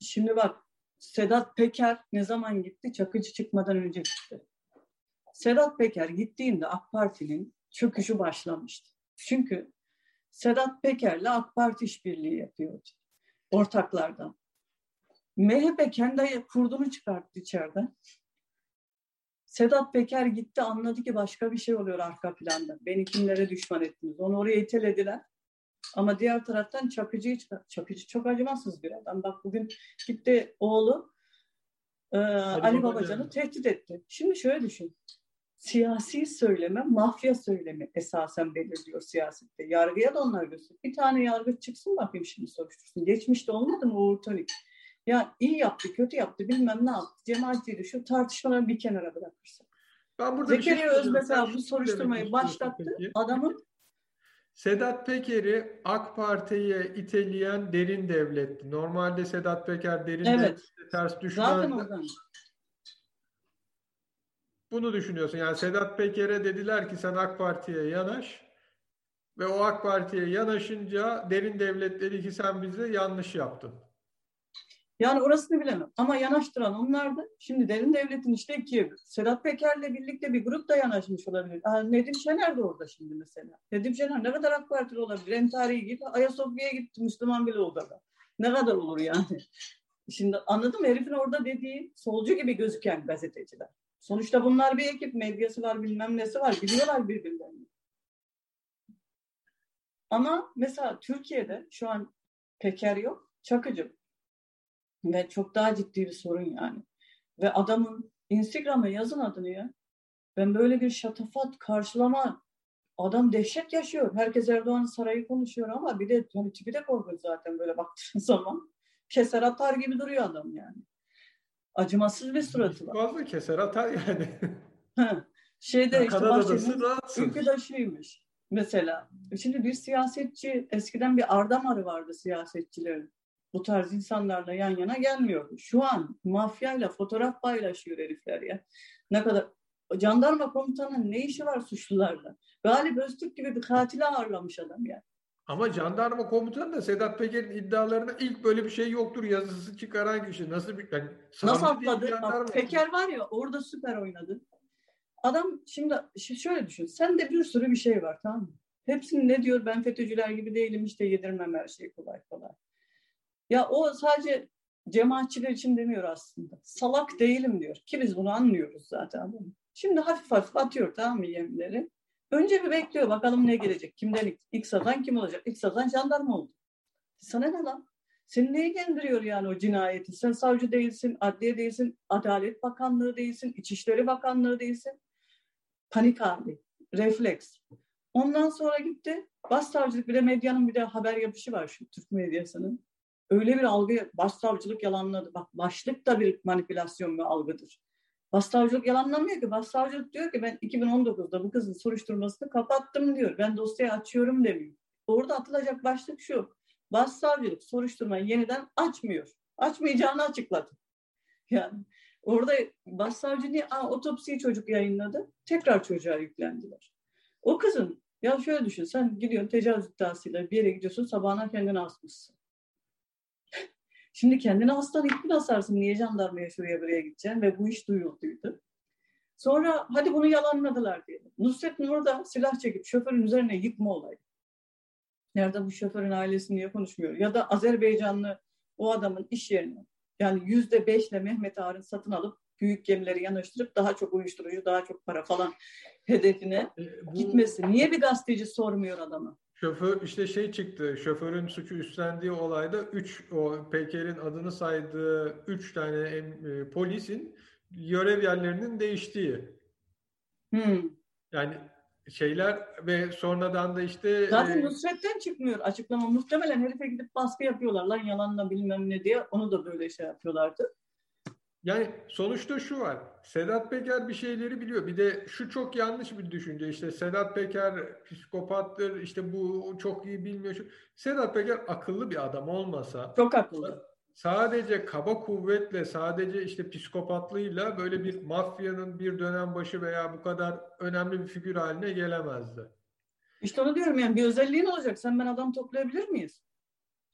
Şimdi bak Sedat Peker ne zaman gitti? Çakıcı çıkmadan önce gitti. Sedat Peker gittiğinde AK Parti'nin çöküşü başlamıştı. Çünkü Sedat Peker'le AK Parti işbirliği yapıyordu. Ortaklardan. MHP kendi kurdunu çıkarttı içeriden. Sedat Peker gitti anladı ki başka bir şey oluyor arka planda. Beni kimlere düşman ettiniz? Onu oraya itelediler. Ama diğer taraftan Çakıcı'yı Çakıcı çok acımasız bir adam. Bak bugün gitti oğlu e, Ali, Ali Babacan'ı tehdit etti. Şimdi şöyle düşün. Siyasi söyleme, mafya söylemi esasen belirliyor siyasette. Yargıya da onlar gösteriyor. Bir tane yargı çıksın bakayım şimdi soruştursun. Geçmişte olmadı mı Uğur Tonik? Ya iyi yaptı, kötü yaptı, bilmem ne yaptı. Cemaatiydi şu tartışmaları bir kenara bırakırsa. Ben burada Zekeriya şey Öz mesela bu soruşturmayı başlattı. Peki. Adamın Sedat Peker'i AK Parti'ye iteleyen derin devletti. Normalde Sedat Peker derin evet. devlette ters düşman. Bunu düşünüyorsun. Yani Sedat Peker'e dediler ki sen AK Parti'ye yanaş. Ve o AK Parti'ye yanaşınca derin devlet dedi ki sen bize yanlış yaptın. Yani orasını bilemem. Ama yanaştıran onlardı. Şimdi derin devletin işte ikiye Sedat Peker'le birlikte bir grup da yanaşmış olabilir. Aa, Nedim Şener de orada şimdi mesela. Nedim Şener ne kadar AK Partili olabilir? En tarihi gibi Ayasofya'ya gitti Müslüman bile oldu da. Ne kadar olur yani? Şimdi anladım herifin orada dediği solcu gibi gözüken gazeteciler. Sonuçta bunlar bir ekip. Medyası var bilmem nesi var. Biliyorlar birbirlerini. Ama mesela Türkiye'de şu an Peker yok. Çakıcı ve çok daha ciddi bir sorun yani. Ve adamın Instagram'a yazın adını ya. Ben böyle bir şatafat, karşılama, adam dehşet yaşıyor. Herkes Erdoğan'ın sarayı konuşuyor ama bir de hani tipi de korkunç zaten böyle baktığın zaman. Keser atar gibi duruyor adam yani. Acımasız bir suratı var. Fazla keser atar yani. Şeyde ya işte rahatsın. ülkedaşıymış mesela. Şimdi bir siyasetçi, eskiden bir ardamarı vardı siyasetçilerin. Bu tarz insanlarla yan yana gelmiyordu. Şu an mafyayla fotoğraf paylaşıyor herifler ya. Ne kadar jandarma komutanının ne işi var suçlularla? Galip Öztürk gibi bir katili ağırlamış adam yani. Ama jandarma komutanı da Sedat Peker'in iddialarında ilk böyle bir şey yoktur yazısı çıkaran kişi. Nasıl bir yani Nasıl atladı? Bak, Peker var ya orada süper oynadı. Adam şimdi şöyle düşün. Sen de bir sürü bir şey var tamam mı? Hepsini ne diyor? Ben FETÖ'cüler gibi değilim işte yedirmem her şeyi kolay kolay. Ya o sadece cemaatçiler için demiyor aslında. Salak değilim diyor. Ki biz bunu anlıyoruz zaten. Şimdi hafif hafif atıyor tamam mı yemleri. Önce bir bekliyor bakalım ne gelecek. Kimden ilk, ilk satan kim olacak? İlk satan jandarma oldu. Sana ne lan? Seni neye gendiriyor yani o cinayeti? Sen savcı değilsin, adliye değilsin, Adalet Bakanlığı değilsin, İçişleri Bakanlığı değilsin. Panik hali, refleks. Ondan sonra gitti. Başsavcılık bir de medyanın bir de haber yapışı var şu Türk medyasının. Öyle bir algı, başsavcılık yalanladı. Bak başlık da bir manipülasyon ve algıdır. Başsavcılık yalanlamıyor ki. Başsavcılık diyor ki ben 2019'da bu kızın soruşturmasını kapattım diyor. Ben dosyayı açıyorum demiyor. Orada atılacak başlık şu. Başsavcılık soruşturmayı yeniden açmıyor. Açmayacağını açıkladı. Yani orada başsavcı niye Aa, otopsiyi çocuk yayınladı. Tekrar çocuğa yüklendiler. O kızın ya şöyle düşün sen gidiyorsun tecavüz iddiasıyla bir yere gidiyorsun sabahına kendini asmışsın. Şimdi kendini ilk gün asarsın. Niye jandarmaya şuraya buraya gideceksin? Ve bu iş duyulduydu. Sonra hadi bunu yalanladılar diyelim. Nusret Nur da silah çekip şoförün üzerine yıkma olayı. Nerede bu şoförün ailesi niye konuşmuyor? Ya da Azerbaycanlı o adamın iş yerini yani yüzde beşle Mehmet Ağar'ın satın alıp büyük gemileri yanaştırıp daha çok uyuşturucu, daha çok para falan hedefine e, bu, gitmesi. Niye bir gazeteci sormuyor adamı? Şoför işte şey çıktı. Şoförün suçu üstlendiği olayda 3 o Peker'in adını saydığı 3 tane e, polisin görev yerlerinin değiştiği. Hmm. Yani şeyler ve sonradan da işte zaten e, Nusret'ten çıkmıyor açıklama. Muhtemelen herife gidip baskı yapıyorlar lan yalanla bilmem ne diye. Onu da böyle şey yapıyorlardı. Yani sonuçta şu var. Sedat Peker bir şeyleri biliyor. Bir de şu çok yanlış bir düşünce. İşte Sedat Peker psikopattır. İşte bu çok iyi bilmiyor. Sedat Peker akıllı bir adam olmasa. Çok akıllı. Sadece kaba kuvvetle, sadece işte psikopatlığıyla böyle bir mafyanın bir dönem başı veya bu kadar önemli bir figür haline gelemezdi. İşte onu diyorum yani bir özelliğin olacak. Sen ben adam toplayabilir miyiz?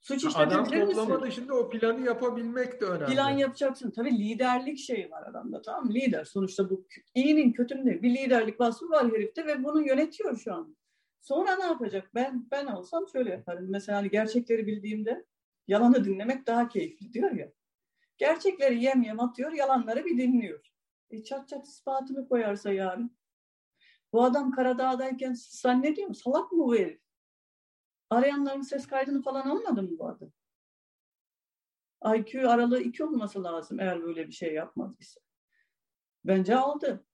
Suç işletebilir Adam toplama dışında o planı yapabilmek de önemli. Plan yapacaksın. Tabii liderlik şeyi var adamda tamam mı? Lider. Sonuçta bu iyinin kötünün değil. Bir liderlik vasfı var herifte ve bunu yönetiyor şu an. Sonra ne yapacak? Ben ben olsam şöyle yaparım. Mesela hani gerçekleri bildiğimde yalanı dinlemek daha keyifli diyor ya. Gerçekleri yem yem atıyor, yalanları bir dinliyor. E çat çat ispatını koyarsa yarın. Bu adam Karadağ'dayken zannediyor mu? Salak mı bu herif? Arayanların ses kaydını falan almadı mı bu adam? IQ aralığı iki olması lazım eğer böyle bir şey yapmadıysa. Bence aldı.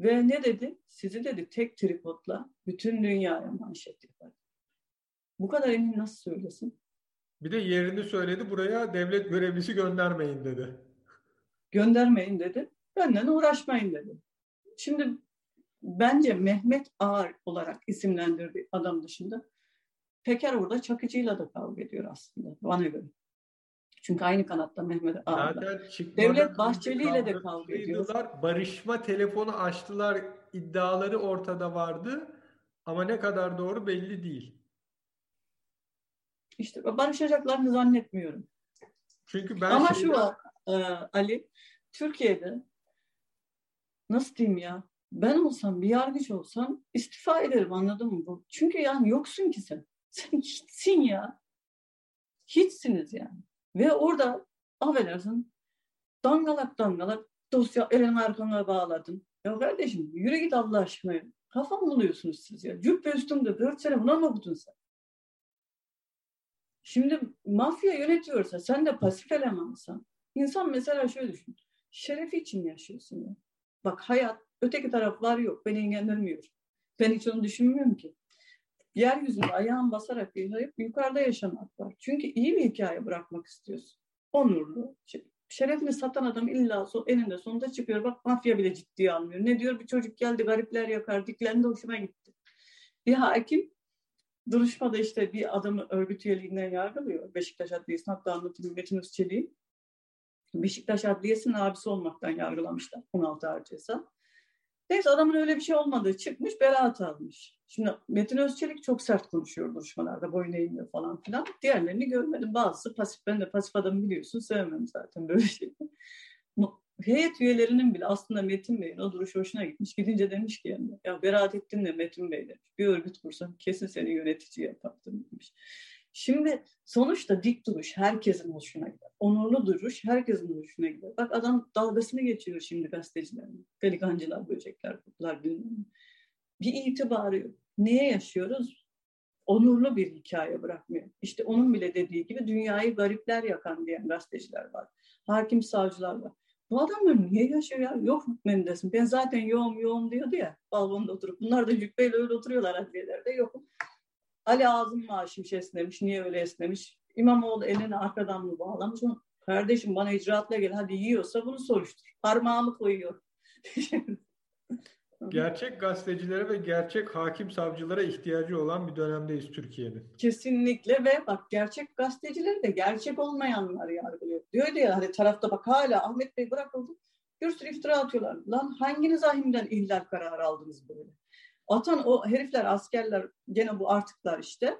Ve ne dedi? Sizi dedi tek tripodla bütün dünyaya manşet yapar. Bu kadar emin nasıl söylesin? Bir de yerini söyledi buraya devlet görevlisi göndermeyin dedi. Göndermeyin dedi. Benden uğraşmayın dedi. Şimdi bence Mehmet Ağar olarak isimlendirdiği adam dışında Peker orada Çakıcı'yla da kavga ediyor aslında bana göre. Çünkü aynı kanatta Mehmet Ağar'la. Devlet Bahçeli ile de kavga ediyorlar. Barışma telefonu açtılar iddiaları ortada vardı. Ama ne kadar doğru belli değil. İşte barışacaklarını zannetmiyorum. Çünkü ben Ama şeyden... şu var e, Ali, Türkiye'de nasıl diyeyim ya ben olsam bir yargıç olsam istifa ederim anladın mı? Bu? Çünkü yani yoksun ki sen. Sen hiçsin ya. Hiçsiniz yani. Ve orada affedersin dangalak dangalak dosya elini arkana bağladın. Ya kardeşim yürü git Allah aşkına. Kafa mı buluyorsunuz siz ya? Cübbe üstümde dört sene buna mı okudun sen? Şimdi mafya yönetiyorsa sen de pasif elemansan. İnsan mesela şöyle düşün. Şerefi için yaşıyorsun ya. Bak hayat öteki taraflar yok. Beni engellenmiyor. Ben hiç onu düşünmüyorum ki yeryüzünde ayağın basarak yaşayıp yukarıda yaşamak var. Çünkü iyi bir hikaye bırakmak istiyorsun. onurlu. Şerefini satan adam illa so, eninde sonunda çıkıyor. Bak mafya bile ciddiye almıyor. Ne diyor? Bir çocuk geldi garipler yakar. Diklendi hoşuma gitti. Bir hakim duruşmada işte bir adamı örgüt üyeliğinden yargılıyor. Beşiktaş Adliyesi'nin hatta anlatılıyor Metin Özçelik'i. Beşiktaş Adliyesi'nin abisi olmaktan yargılamışlar 16 ağır ceza. Neyse adamın öyle bir şey olmadığı çıkmış beraat almış. Şimdi Metin Özçelik çok sert konuşuyor duruşmalarda boyun eğmiyor falan filan. Diğerlerini görmedim. Bazısı pasif. Ben de pasif adamı biliyorsun sevmem zaten böyle şey. Heyet üyelerinin bile aslında Metin Bey'in o duruşu hoşuna gitmiş. Gidince demiş ki yani, ya beraat ettin de Metin Bey demiş. Bir örgüt kursam kesin seni yönetici yapardım demiş. Şimdi sonuçta dik duruş herkesin hoşuna gider. Onurlu duruş herkesin hoşuna gider. Bak adam dalgasını geçiyor şimdi gazetecilerin. Pelikancılar, böcekler, kurtlar bilmem. Bir itibarı yok. Neye yaşıyoruz? Onurlu bir hikaye bırakmıyor. İşte onun bile dediği gibi dünyayı garipler yakan diyen gazeteciler var. Hakim savcılar var. Bu adamlar niye yaşıyor ya? Yok hükmendesin. Ben zaten yoğum yoğum diyordu ya balkonda oturup. Bunlar da cübbeyle öyle oturuyorlar adliyelerde. Yokum. Ali ağzım maaşmış esnemiş. Niye öyle esnemiş? İmamoğlu elini arkadan mı bağlamış? Kardeşim bana icraatla gel. Hadi yiyorsa bunu soruştur. Parmağımı koyuyor. gerçek gazetecilere ve gerçek hakim savcılara ihtiyacı olan bir dönemdeyiz Türkiye'nin. Kesinlikle ve bak gerçek gazetecileri de gerçek olmayanlar yargılıyor. Diyor ya hani tarafta bak hala Ahmet Bey bırakıldı. Bir sürü iftira atıyorlar. Lan hanginiz ahimden ihlal kararı aldınız böyle? Atan o herifler, askerler, gene bu artıklar işte.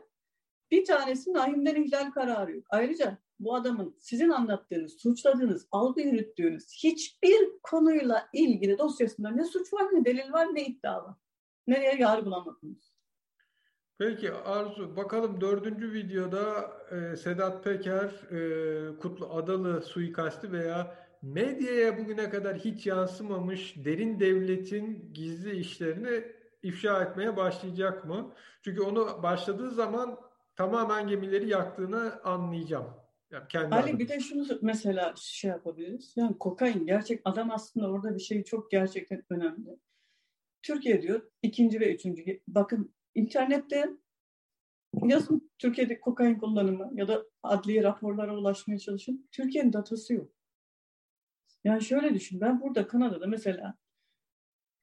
Bir tanesinin ahimden ihlal kararı yok. Ayrıca bu adamın sizin anlattığınız, suçladığınız, algı yürüttüğünüz hiçbir konuyla ilgili dosyasında ne suç var, ne delil var, ne iddia var. Nereye yargılamadınız? Peki Arzu, bakalım dördüncü videoda e, Sedat Peker, e, Kutlu Adalı suikasti veya medyaya bugüne kadar hiç yansımamış derin devletin gizli işlerini ifşa etmeye başlayacak mı? Çünkü onu başladığı zaman tamamen gemileri yaktığını anlayacağım. Yani kendi Ali adım. bir de şunu mesela şey yapabiliriz. Yani kokain gerçek adam aslında orada bir şey çok gerçekten önemli. Türkiye diyor ikinci ve üçüncü. Bakın internette yazın Türkiye'de kokain kullanımı ya da adli raporlara ulaşmaya çalışın. Türkiye'nin datası yok. Yani şöyle düşün. Ben burada Kanada'da mesela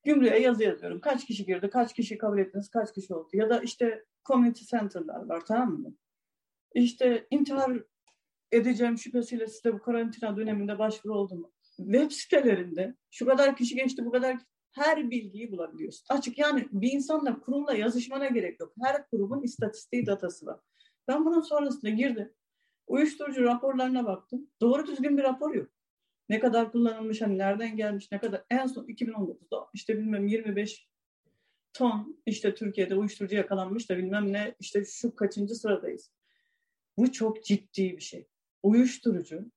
Gümrüğe yazı yazıyorum. Kaç kişi girdi, kaç kişi kabul ettiniz, kaç kişi oldu. Ya da işte community center'lar var tamam mı? İşte intihar edeceğim şüphesiyle size bu karantina döneminde başvuru oldu mu? Web sitelerinde şu kadar kişi geçti, bu kadar her bilgiyi bulabiliyorsun. Açık yani bir insanla kurumla yazışmana gerek yok. Her kurumun istatistiği datası var. Ben bunun sonrasında girdim. Uyuşturucu raporlarına baktım. Doğru düzgün bir rapor yok. Ne kadar kullanılmış, hani nereden gelmiş, ne kadar en son 2019'da işte bilmem 25 ton işte Türkiye'de uyuşturucu yakalanmış da bilmem ne işte şu kaçıncı sıradayız. Bu çok ciddi bir şey. Uyuşturucu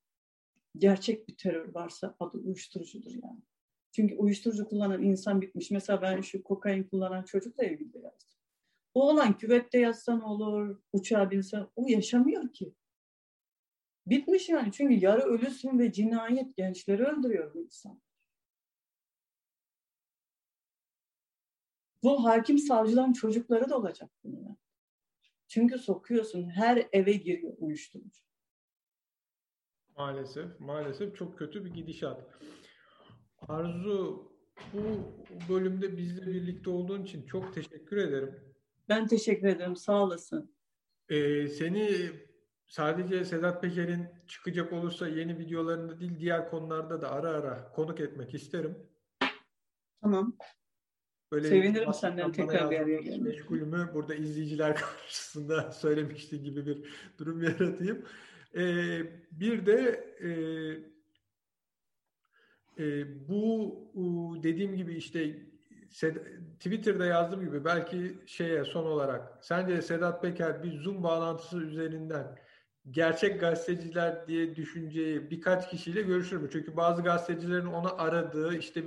gerçek bir terör varsa adı uyuşturucudur yani. Çünkü uyuşturucu kullanan insan bitmiş. Mesela ben şu kokain kullanan çocukla ilgili yazdım. O olan küvette yazsan olur, uçağa binsen o yaşamıyor ki. Bitmiş yani çünkü yarı ölüsün ve cinayet gençleri öldürüyor bu insan. Bu hakim savcıların çocukları da olacak bununla. Çünkü sokuyorsun her eve giriyor uyuşturucu. Maalesef, maalesef çok kötü bir gidişat. Arzu, bu bölümde bizle birlikte olduğun için çok teşekkür ederim. Ben teşekkür ederim, sağ olasın. Ee, seni sadece Sedat Peker'in çıkacak olursa yeni videolarında değil diğer konularda da ara ara konuk etmek isterim. Tamam. Böyle Sevinirim senden tekrar bir araya gelmek. Meşgulümü burada izleyiciler karşısında söylemişti gibi bir durum yaratayım. Ee, bir de e, e, bu dediğim gibi işte Twitter'da yazdığım gibi belki şeye son olarak sence Sedat Peker bir Zoom bağlantısı üzerinden gerçek gazeteciler diye düşünceyi birkaç kişiyle görüşür mü? Çünkü bazı gazetecilerin onu aradığı işte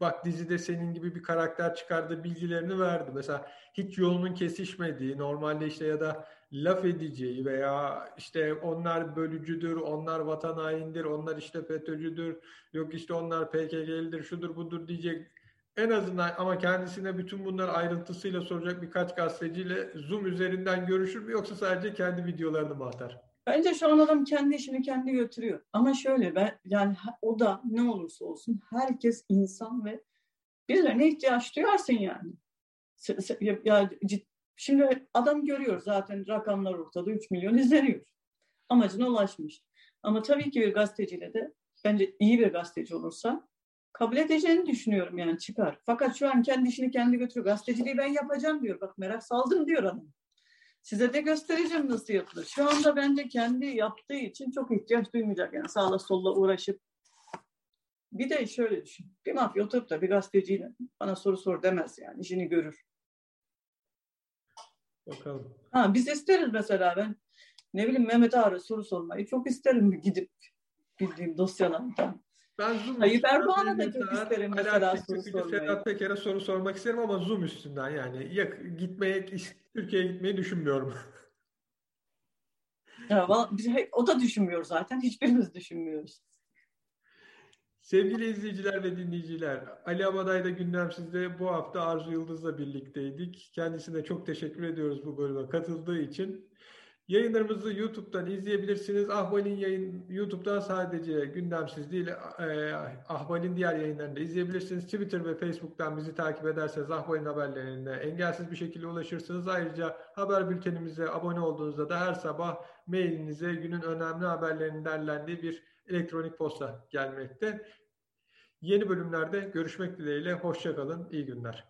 bak dizide senin gibi bir karakter çıkardığı bilgilerini verdi. Mesela hiç yolunun kesişmediği normalde işte ya da laf edeceği veya işte onlar bölücüdür, onlar vatan haindir, onlar işte FETÖ'cüdür, yok işte onlar PKK'lidir, şudur budur diyecek en azından ama kendisine bütün bunlar ayrıntısıyla soracak birkaç gazeteciyle Zoom üzerinden görüşür mü yoksa sadece kendi videolarını mı atar? Bence şu an adam kendi işini kendi götürüyor. Ama şöyle ben yani o da ne olursa olsun herkes insan ve birilerine ihtiyaç duyarsın yani. Ya, şimdi adam görüyor zaten rakamlar ortada 3 milyon izleniyor. Amacına ulaşmış. Ama tabii ki bir gazeteciyle de bence iyi bir gazeteci olursa kabul edeceğini düşünüyorum yani çıkar. Fakat şu an kendi işini kendi götürüyor. Gazeteciliği ben yapacağım diyor. Bak merak saldım diyor adam. Size de göstereceğim nasıl yapılır. Şu anda bence kendi yaptığı için çok ihtiyaç duymayacak. Yani sağla solla uğraşıp. Bir de şöyle düşün. Bir mafya oturup da bir gazeteciyle bana soru sor demez yani. işini görür. Bakalım. Ha, biz isteriz mesela ben ne bileyim Mehmet Ağar'a soru sormayı çok isterim gidip bildiğim dosyalardan. Ben Zoom Tayyip Erdoğan'a da çok isterim mesela soru sormayı. Sedat Peker'e soru sormak isterim ama Zoom üstünden yani. Yak, gitmeye, Türkiye'ye gitmeyi düşünmüyorum. Ya, o da düşünmüyor zaten. Hiçbirimiz düşünmüyoruz. Sevgili izleyiciler ve dinleyiciler, Ali Abaday'da gündemsizde bu hafta Arzu Yıldız'la birlikteydik. Kendisine çok teşekkür ediyoruz bu bölüme katıldığı için. Yayınlarımızı YouTube'dan izleyebilirsiniz. Ahval'in yayın YouTube'dan sadece gündemsiz değil, e, Ahval'in diğer yayınlarını da izleyebilirsiniz. Twitter ve Facebook'tan bizi takip ederseniz Ahval'in haberlerine engelsiz bir şekilde ulaşırsınız. Ayrıca haber bültenimize abone olduğunuzda da her sabah mailinize günün önemli haberlerinin derlendiği bir elektronik posta gelmekte. Yeni bölümlerde görüşmek dileğiyle. Hoşçakalın. İyi günler.